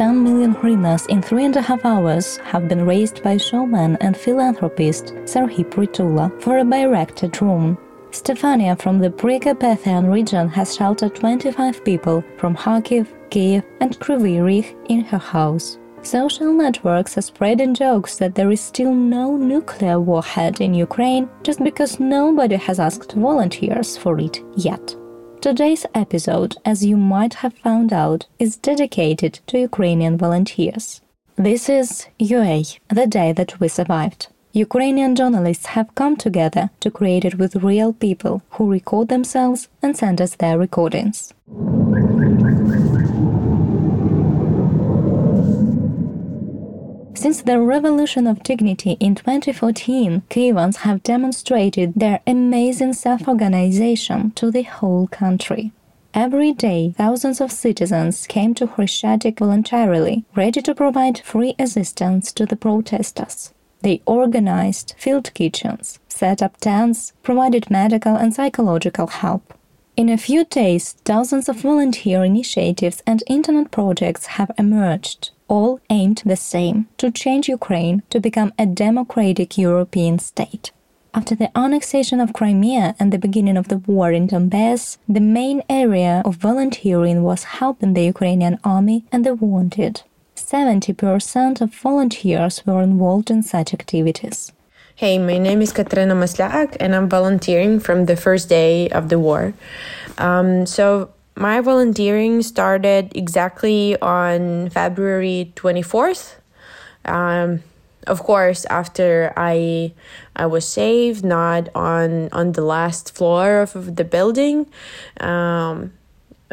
10 million hryvnias in three and a half hours have been raised by showman and philanthropist Serhiy Prytula for a Bayraktar drone. Stefania from the Precarpathian region has sheltered 25 people from Kharkiv, Kiev, and Kryvyi Rih in her house. Social networks are spreading jokes that there is still no nuclear warhead in Ukraine just because nobody has asked volunteers for it yet. Today's episode, as you might have found out, is dedicated to Ukrainian volunteers. This is UA, the day that we survived. Ukrainian journalists have come together to create it with real people who record themselves and send us their recordings. Since the Revolution of Dignity in 2014, Kievans have demonstrated their amazing self organization to the whole country. Every day, thousands of citizens came to Khreshchatyk voluntarily, ready to provide free assistance to the protesters. They organized field kitchens, set up tents, provided medical and psychological help. In a few days, dozens of volunteer initiatives and internet projects have emerged, all aimed the same to change Ukraine to become a democratic European state. After the annexation of Crimea and the beginning of the war in Donbass, the main area of volunteering was helping the Ukrainian army and the wounded. 70% of volunteers were involved in such activities. Hey, my name is Katerina Masliak, and I'm volunteering from the first day of the war. Um, so, my volunteering started exactly on February 24th. Um, of course, after I I was saved, not on on the last floor of the building. Um,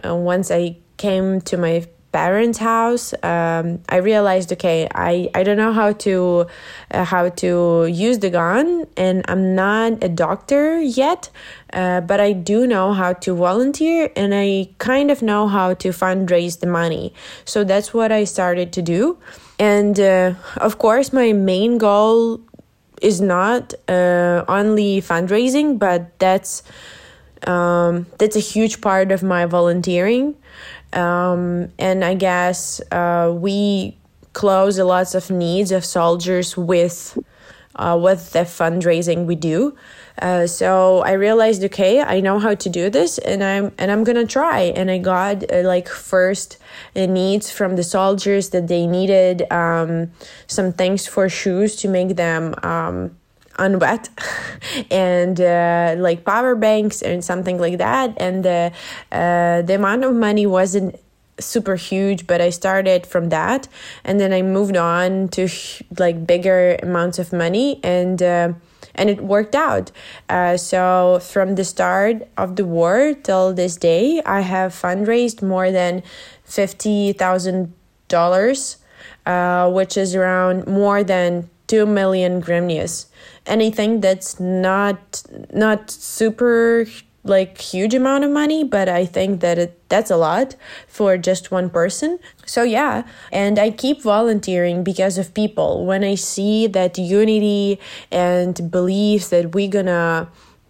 once I came to my parents' house, um, I realized, okay, I, I don't know how to uh, how to use the gun, and I'm not a doctor yet, uh, but I do know how to volunteer, and I kind of know how to fundraise the money. So that's what I started to do, and uh, of course, my main goal is not uh, only fundraising, but that's um, that's a huge part of my volunteering. Um, and I guess uh, we close a lots of needs of soldiers with uh, with the fundraising we do. Uh, so I realized, okay, I know how to do this, and I'm and I'm gonna try. And I got uh, like first needs from the soldiers that they needed um, some things for shoes to make them. Um, unwet and uh, like power banks and something like that. And uh, uh, the amount of money wasn't super huge but i started from that. And then i moved on to like bigger amounts of money and uh, and it worked out. Uh, so from the start of the war till this day i have fundraised more than $50000 uh, which is around more than 2 million hryvnias anything that's not not super like huge amount of money but i think that it, that's a lot for just one person. So yeah. And i keep volunteering because of people. When i see that unity and beliefs that we're gonna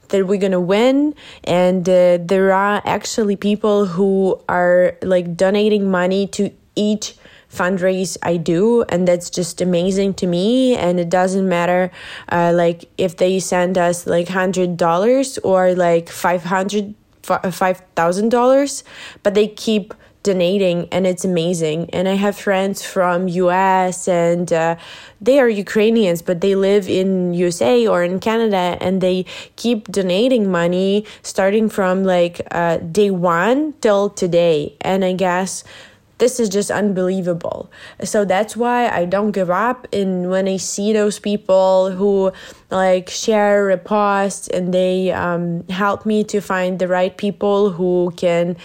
that we're gonna win and uh, there are actually people who are like donating money to each fundraise I do, and that's just amazing to me. And it doesn't matter, uh, like if they send us like hundred dollars or like five hundred five thousand dollars, but they keep donating and it's amazing and i have friends from us and uh, they are ukrainians but they live in usa or in canada and they keep donating money starting from like uh, day one till today and i guess this is just unbelievable. So that's why I don't give up. And when I see those people who like share a post and they um, help me to find the right people who can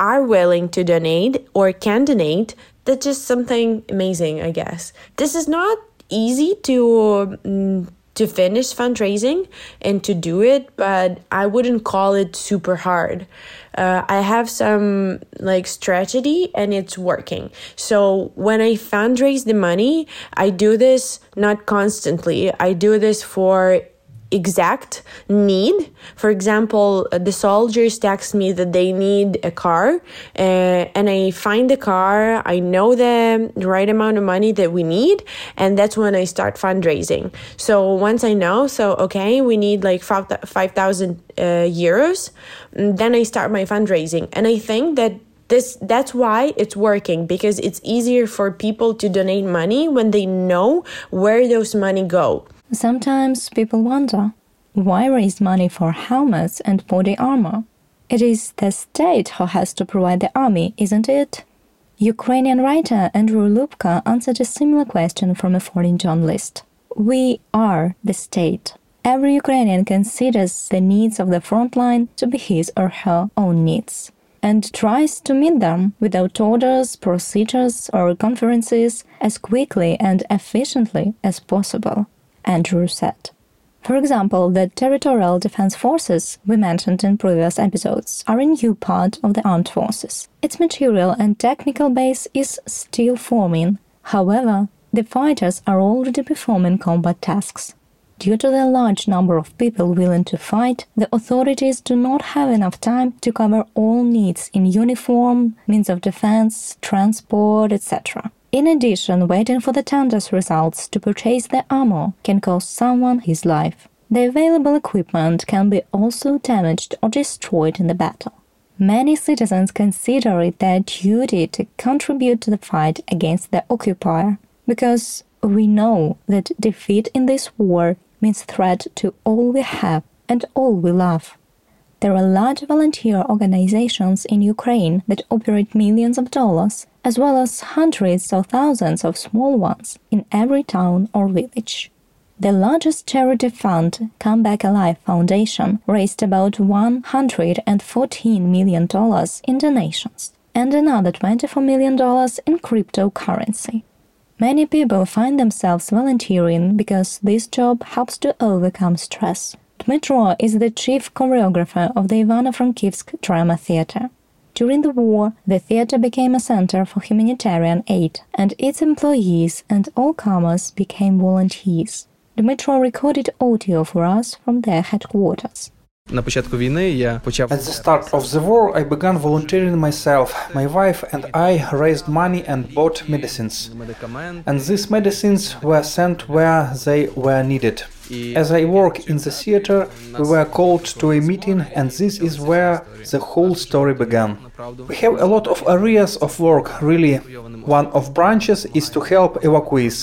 are willing to donate or can donate, that's just something amazing, I guess. This is not easy to. To finish fundraising and to do it, but I wouldn't call it super hard uh, I have some like strategy and it's working. So when I fundraise the money, I do this not constantly. I do this for exact need. For example, the soldiers text me that they need a car, uh, and I find the car, I know the right amount of money that we need, and that's when I start fundraising. So once I know, so okay, we need like 5,000 uh, euros, then I start my fundraising. And I think that this that's why it's working because it's easier for people to donate money when they know where those money go Sometimes people wonder why raise money for helmets and body armor? It is the state who has to provide the army, isn't it? Ukrainian writer Andrew Lubka answered a similar question from a foreign journalist. We are the state. Every Ukrainian considers the needs of the front line to be his or her own needs and tries to meet them without orders, procedures, or conferences as quickly and efficiently as possible. Andrew said. For example, the territorial defense forces we mentioned in previous episodes are a new part of the armed forces. Its material and technical base is still forming. However, the fighters are already performing combat tasks. Due to the large number of people willing to fight, the authorities do not have enough time to cover all needs in uniform, means of defense, transport, etc. In addition, waiting for the tender's results to purchase the armor can cost someone his life. The available equipment can be also damaged or destroyed in the battle. Many citizens consider it their duty to contribute to the fight against the occupier because we know that defeat in this war means threat to all we have and all we love. There are large volunteer organizations in Ukraine that operate millions of dollars, as well as hundreds or thousands of small ones in every town or village. The largest charity fund, Come Back Alive Foundation, raised about $114 million in donations and another $24 million in cryptocurrency. Many people find themselves volunteering because this job helps to overcome stress. Dmytro is the chief choreographer of the Ivano-Frankivsk Drama Theatre. During the war, the theatre became a center for humanitarian aid, and its employees and all comers became volunteers. Dmytro recorded audio for us from their headquarters. На початку війни я почав At the start of the war, I began volunteering myself. My wife and I raised money and bought medicines. And these medicines were sent where they were needed. As I work in the theater, we were called to a meeting, and this is where the whole story began. We have a lot of areas of work, really. One of branches is to help evacuees.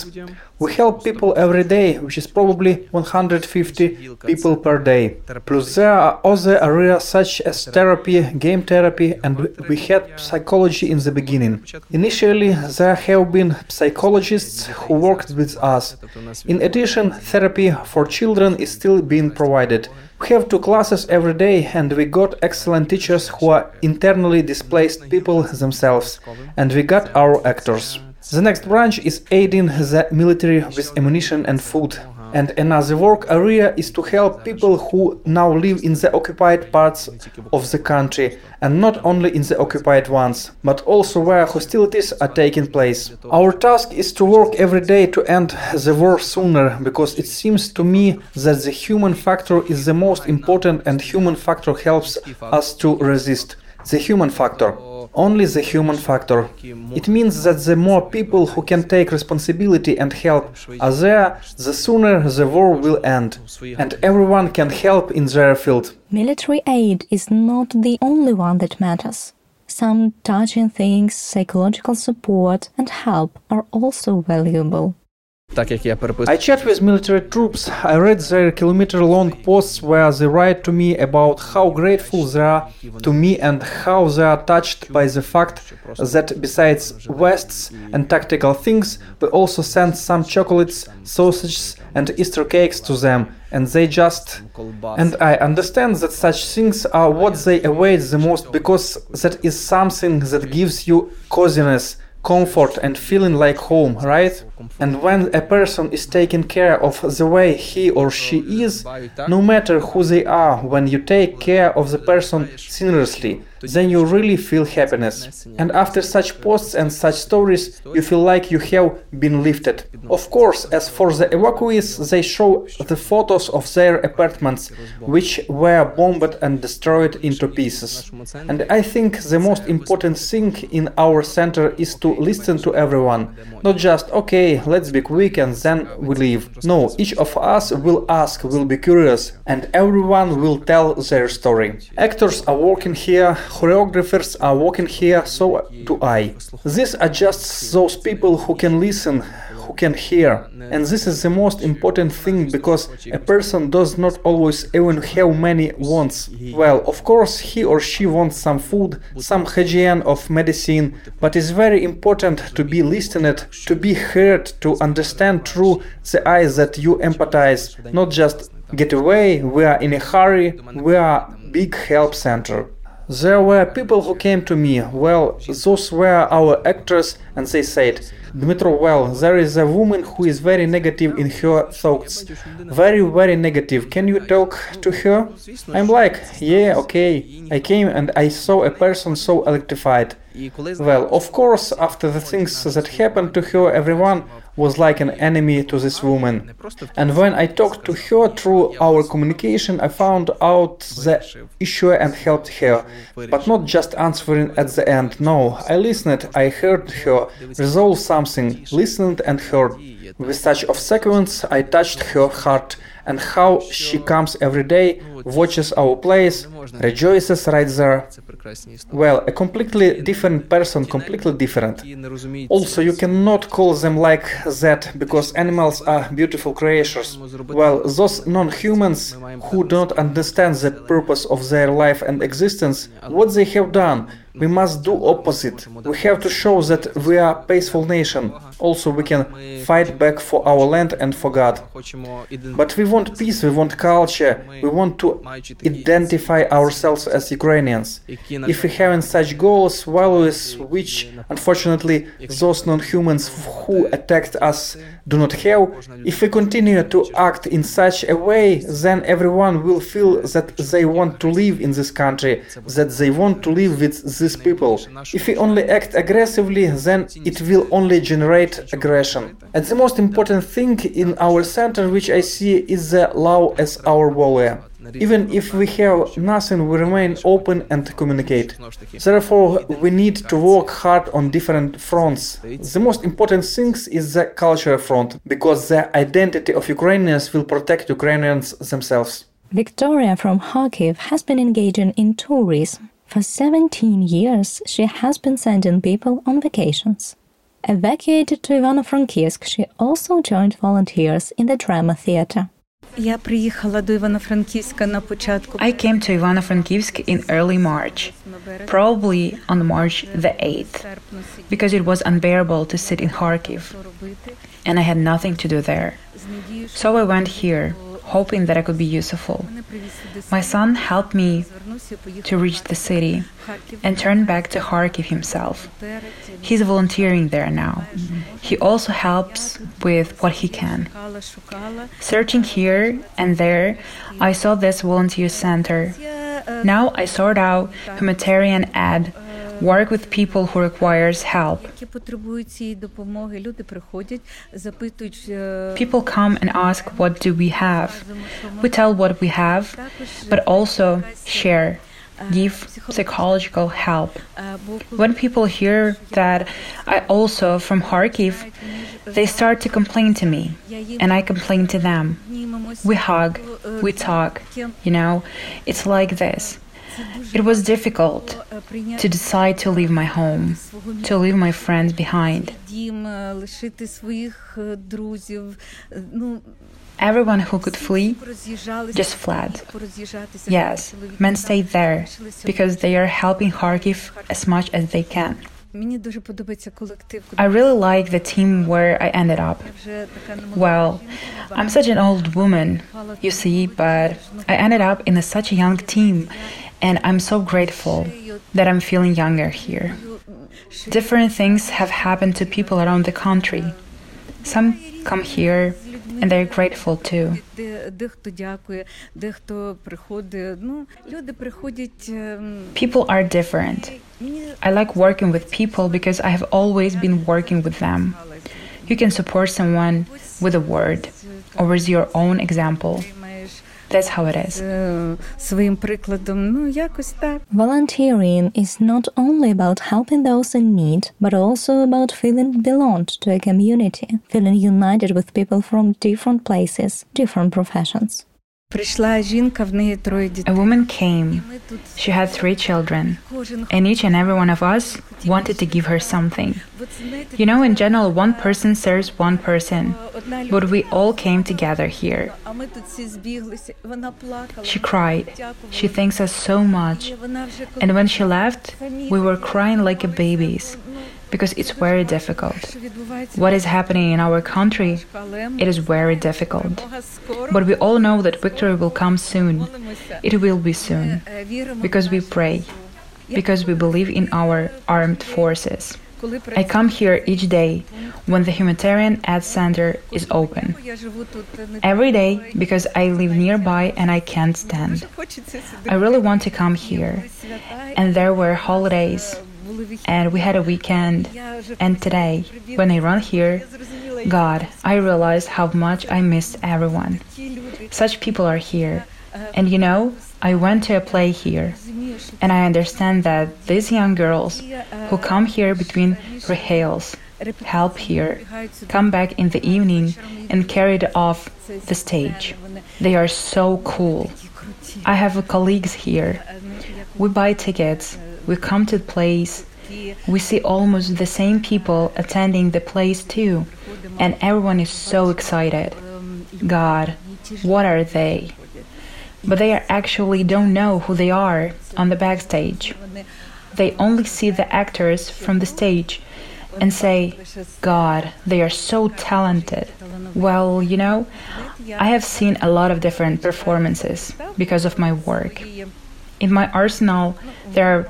We help people every day, which is probably 150 people per day. Plus, there are other areas such as therapy, game therapy, and we had psychology in the beginning. Initially, there have been psychologists who worked with us. In addition, therapy for children is still being provided. We have two classes every day, and we got excellent teachers who are internally displaced people themselves, and we got our actors. The next branch is aiding the military with ammunition and food. And another work area is to help people who now live in the occupied parts of the country, and not only in the occupied ones, but also where hostilities are taking place. Our task is to work every day to end the war sooner, because it seems to me that the human factor is the most important and human factor helps us to resist. The human factor only the human factor. It means that the more people who can take responsibility and help are there, the sooner the war will end, and everyone can help in their field. Military aid is not the only one that matters. Some touching things, psychological support, and help are also valuable Так як я I chat with military troops. I read their kilometer-long posts where they write to me about how grateful they are to me and how they are touched by the fact that besides vests and tactical things, we also send some chocolates, sausages, and Easter cakes to them, and they just. And I understand that such things are what they await the most because that is something that gives you coziness comfort and feeling like home, right? And when a person is taken care of the way he or she is, no matter who they are, when you take care of the person seriously, then you really feel happiness. And after such posts and such stories, you feel like you have been lifted. Of course, as for the evacuees, they show the photos of their apartments, which were bombed and destroyed into pieces. And I think the most important thing in our center is to listen to everyone. Not just, okay, let's be quick and then we leave. No, each of us will ask, will be curious, and everyone will tell their story. Actors are working here, choreographers are working here, so do I. These are just those people who can listen, who can hear. And this is the most important thing because a person does not always even have many wants. Well, of course, he or she wants some food, some hygiene of medicine, but it's very important to be listened, to be heard, to understand through the eyes that you empathize, not just get away, we are in a hurry, we are big help center. There were people who came to me, well, those were our actors, and they said, Dmitro, well, there is a woman who is very negative in her thoughts. Very, very negative. Can you talk to her? I'm like, yeah, okay. I came and I saw a person so electrified. Well, of course, after the things that happened to her, everyone was like an enemy to this woman. And when I talked to her through our communication, I found out the issue and helped her. But not just answering at the end. No, I listened, I heard her, resolved something, listened and heard. With such of sequence, I touched her heart and how she comes every day, watches our plays, rejoices right there. Well, a completely different person, completely different. Also, you cannot call them like that because animals are beautiful creatures. Well, those non-humans who don't understand the purpose of their life and existence, what they have done, we must do opposite. We have to show that we are peaceful nation. Also, we can fight back for our land and for God. But we want peace, we want culture, we want to identify ourselves as Ukrainians. If we have such goals, values, which unfortunately those non-humans who attacked us do not have, if we continue to act in such a way, then everyone will feel that they want to live in this country, that they want to live with these people. If we only act aggressively, then it will only generate aggression. And the most important thing in our center, which I see, is the law as our warrior. Even if we have nothing, we remain open and communicate. Therefore, we need to work hard on different fronts. The most important thing is the cultural front, because the identity of Ukrainians will protect Ukrainians themselves. Victoria from Kharkiv has been engaging in tourism. For 17 years, she has been sending people on vacations. Evacuated to Ivano-Frankivsk, she also joined volunteers in the drama theater. Я приїхала до Івано-Франківська на початку. I came to Ivano-Frankivsk in early March, probably on March the 8th, because it was unbearable to sit in Kharkiv, and I had nothing to do there. So I went here, hoping that I could be useful. My son helped me to reach the city and turn back to Kharkiv himself. He's volunteering there now. He also helps with what he can. Searching here and there, I saw this volunteer center. Now I sort out humanitarian ad, work with people who requires help. People come and ask, What do we have? We tell what we have, but also share give psychological help. When people hear that I also from Kharkiv, they start to complain to me, and I complain to them. We hug, we talk, you know, it's like this. It was difficult to decide to leave my home, to leave my friends behind. Everyone who could flee just fled. Yes, men stayed there because they are helping Kharkiv as much as they can. Мені дуже подобається колектив. куди I really like the team where I ended up. я вже така не могла Well, I'm such an old woman, you see, but I ended up in a, such a young team, and I'm so grateful that I'm feeling younger here. Different things have happened to people around the country. Some come here and they're grateful too. People are different. I like working with people because I have always been working with them. You can support someone with a word or with your own example. That's how it is. Своїм прикладом, ну якось так. Volunteering is not only about helping those in need, but also about feeling belonged to a community, feeling united with people from different places, different professions. A woman came. She had three children, and each and every one of us wanted to give her something. You know, in general, one person serves one person, but we all came together here. She cried. She thanks us so much. And when she left, we were crying like babies because it's very difficult. What is happening in our country, it is very difficult. But we all know that victory will come soon. It will be soon. Because we pray. Because we believe in our armed forces. I come here each day when the humanitarian aid center is open. Every day because I live nearby and I can't stand. I really want to come here. And there were holidays and we had a weekend. And today, when I run here, God, I realized how much I missed everyone. Such people are here. And you know, I went to a play here. And I understand that these young girls who come here between rehearsals help here, come back in the evening and carried off the stage. They are so cool. I have colleagues here. We buy tickets we come to the place, we see almost the same people attending the place too, and everyone is so excited. God, what are they? But they actually don't know who they are on the backstage. They only see the actors from the stage and say, God, they are so talented. Well, you know, I have seen a lot of different performances because of my work. In my arsenal, there are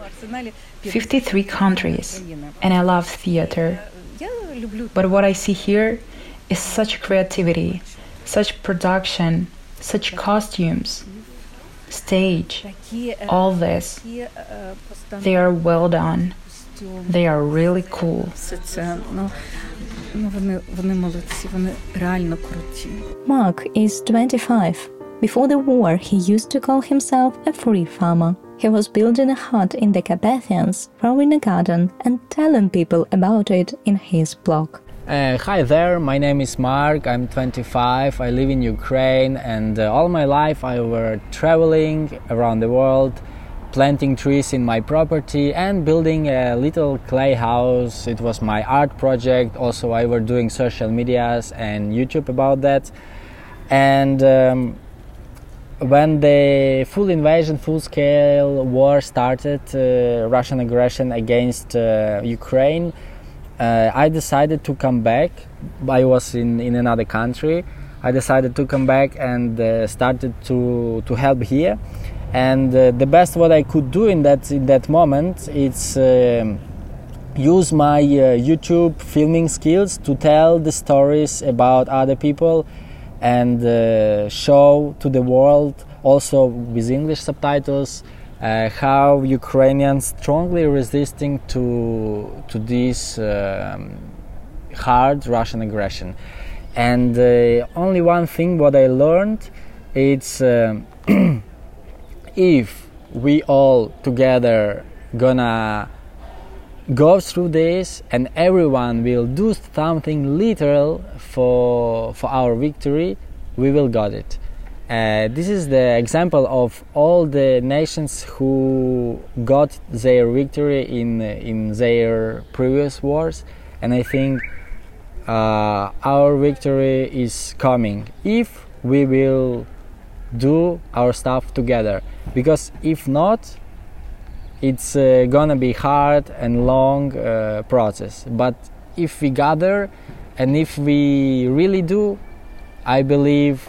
53 countries, and I love theater. But what I see here is such creativity, such production, such costumes, stage, all this. They are well done. They are really cool. Mark is 25. Before the war, he used to call himself a free farmer. He was building a hut in the Carpathians, growing a garden, and telling people about it in his blog. Uh, hi there, my name is Mark. I'm 25. I live in Ukraine, and uh, all my life I were traveling around the world, planting trees in my property, and building a little clay house. It was my art project. Also, I were doing social medias and YouTube about that. And um, when the full invasion, full scale war started, uh, Russian aggression against uh, Ukraine, uh, I decided to come back. I was in, in another country. I decided to come back and uh, started to, to help here. And uh, the best what I could do in that in that moment is um, use my uh, YouTube filming skills to tell the stories about other people and uh, show to the world also with English subtitles uh, how Ukrainians strongly resisting to to this um, hard Russian aggression. And uh, only one thing what I learned it's um if we all together gonna go through this and everyone will do something literal for for our victory we will got it. Uh, this is the example of all the nations who got their victory in in their previous wars. And i think uh, our victory is coming if we will do our stuff together. Because if not it's uh, gonna be hard and long uh, process but if we gather and if we really do i believe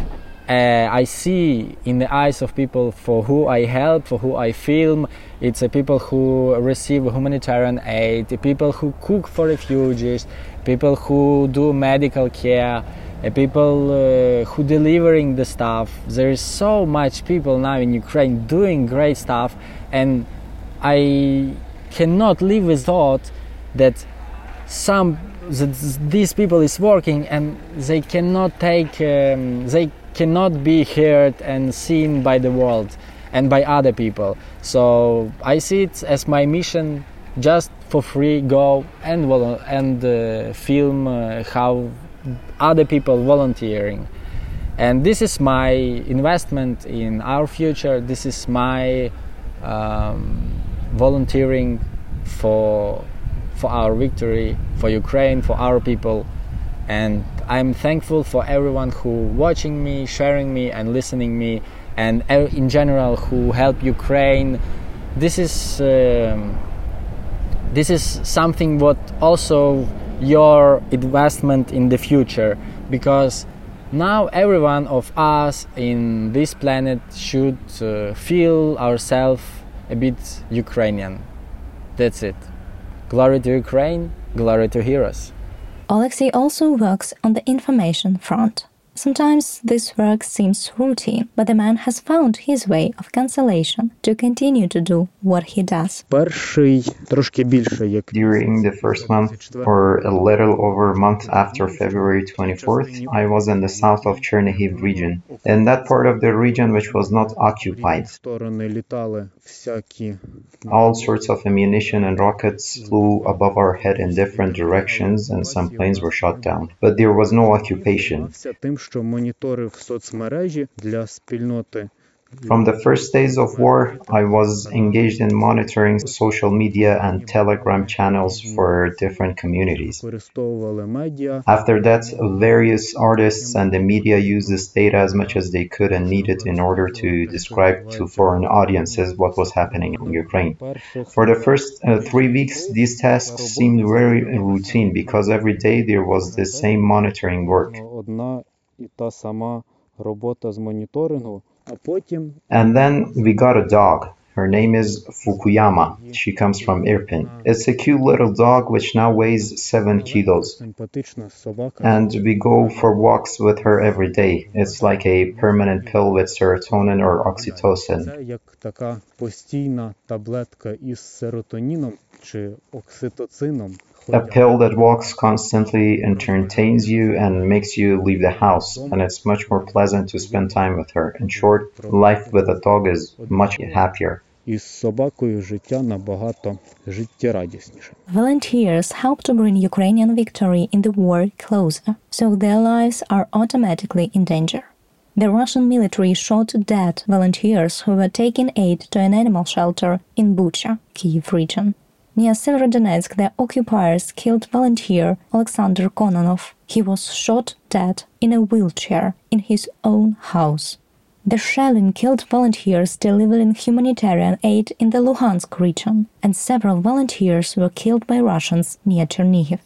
uh, i see in the eyes of people for who i help for who i film it's uh, people who receive humanitarian aid people who cook for refugees people who do medical care uh, people uh, who delivering the stuff. There is so much people now in Ukraine doing great stuff, and I cannot live with thought that some that these people is working and they cannot take um, they cannot be heard and seen by the world and by other people. So i see it as my mission just for free go and and uh, film uh, how other people volunteering. And this is my investment in our future. This is my um, volunteering for for our victory, for Ukraine, for our people. And I'm thankful for everyone who watching me, sharing me, and listening me, and in general who help Ukraine. This is um, this is something what also your investment in the future because now every one of us in this planet should uh, feel ourselves a bit Ukrainian. That's it. Glory to Ukraine, glory to heroes. Alexei also works on the information front. Sometimes this work seems routine, but the man has found his way of cancellation to continue to do what he does. During the first month, or a little over a month after February 24th, I was in the south of Chernihiv region, in that part of the region which was not occupied. All sorts of ammunition and rockets flew above our head in different directions, and some planes were shot down. But there was no occupation що моніторив соцмережі для спільноти From the first days of war, I was engaged in monitoring social media and telegram channels for different communities. After that, various artists and the media used this data as much as they could and needed in order to describe to foreign audiences what was happening in Ukraine. For the first uh, three weeks, these tasks seemed very routine because every day there was the same monitoring work. і та сама робота з моніторингу, а потім And then we got a dog. Her name is Fukuyama. She comes from Irpin. It's a cute little dog which now weighs 7 kilos. And we go for walks with her every day. It's like a permanent pill with serotonin or oxytocin. Це як така постійна таблетка із серотоніном чи окситоцином. a pill that walks constantly, entertains you, and makes you leave the house, and it's much more pleasant to spend time with her. In short, life with a dog is much happier. Volunteers help to bring Ukrainian victory in the war closer, so their lives are automatically in danger. The Russian military shot dead volunteers who were taking aid to an animal shelter in Bucha, Kyiv region. Near Severodonetsk, the occupiers killed volunteer Alexander Kononov. He was shot dead in a wheelchair in his own house. The shelling killed volunteers delivering humanitarian aid in the Luhansk region, and several volunteers were killed by Russians near Chernihiv.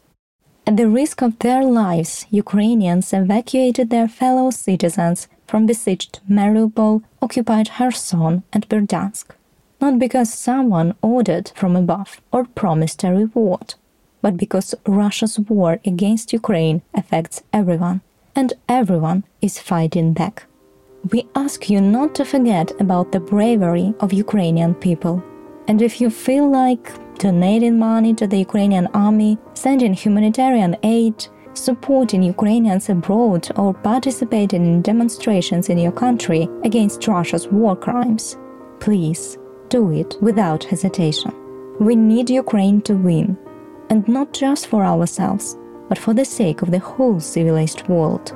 At the risk of their lives, Ukrainians evacuated their fellow citizens from besieged Mariupol, occupied Kherson, and Berdyansk not because someone ordered from above or promised a reward, but because Russia's war against Ukraine affects everyone, and everyone is fighting back. We ask you not to forget about the bravery of Ukrainian people. And if you feel like donating money to the Ukrainian army, sending humanitarian aid, supporting Ukrainians abroad, or participating in demonstrations in your country against Russia's war crimes, please do it without hesitation. We need Ukraine to win, and not just for ourselves, but for the sake of the whole civilized world.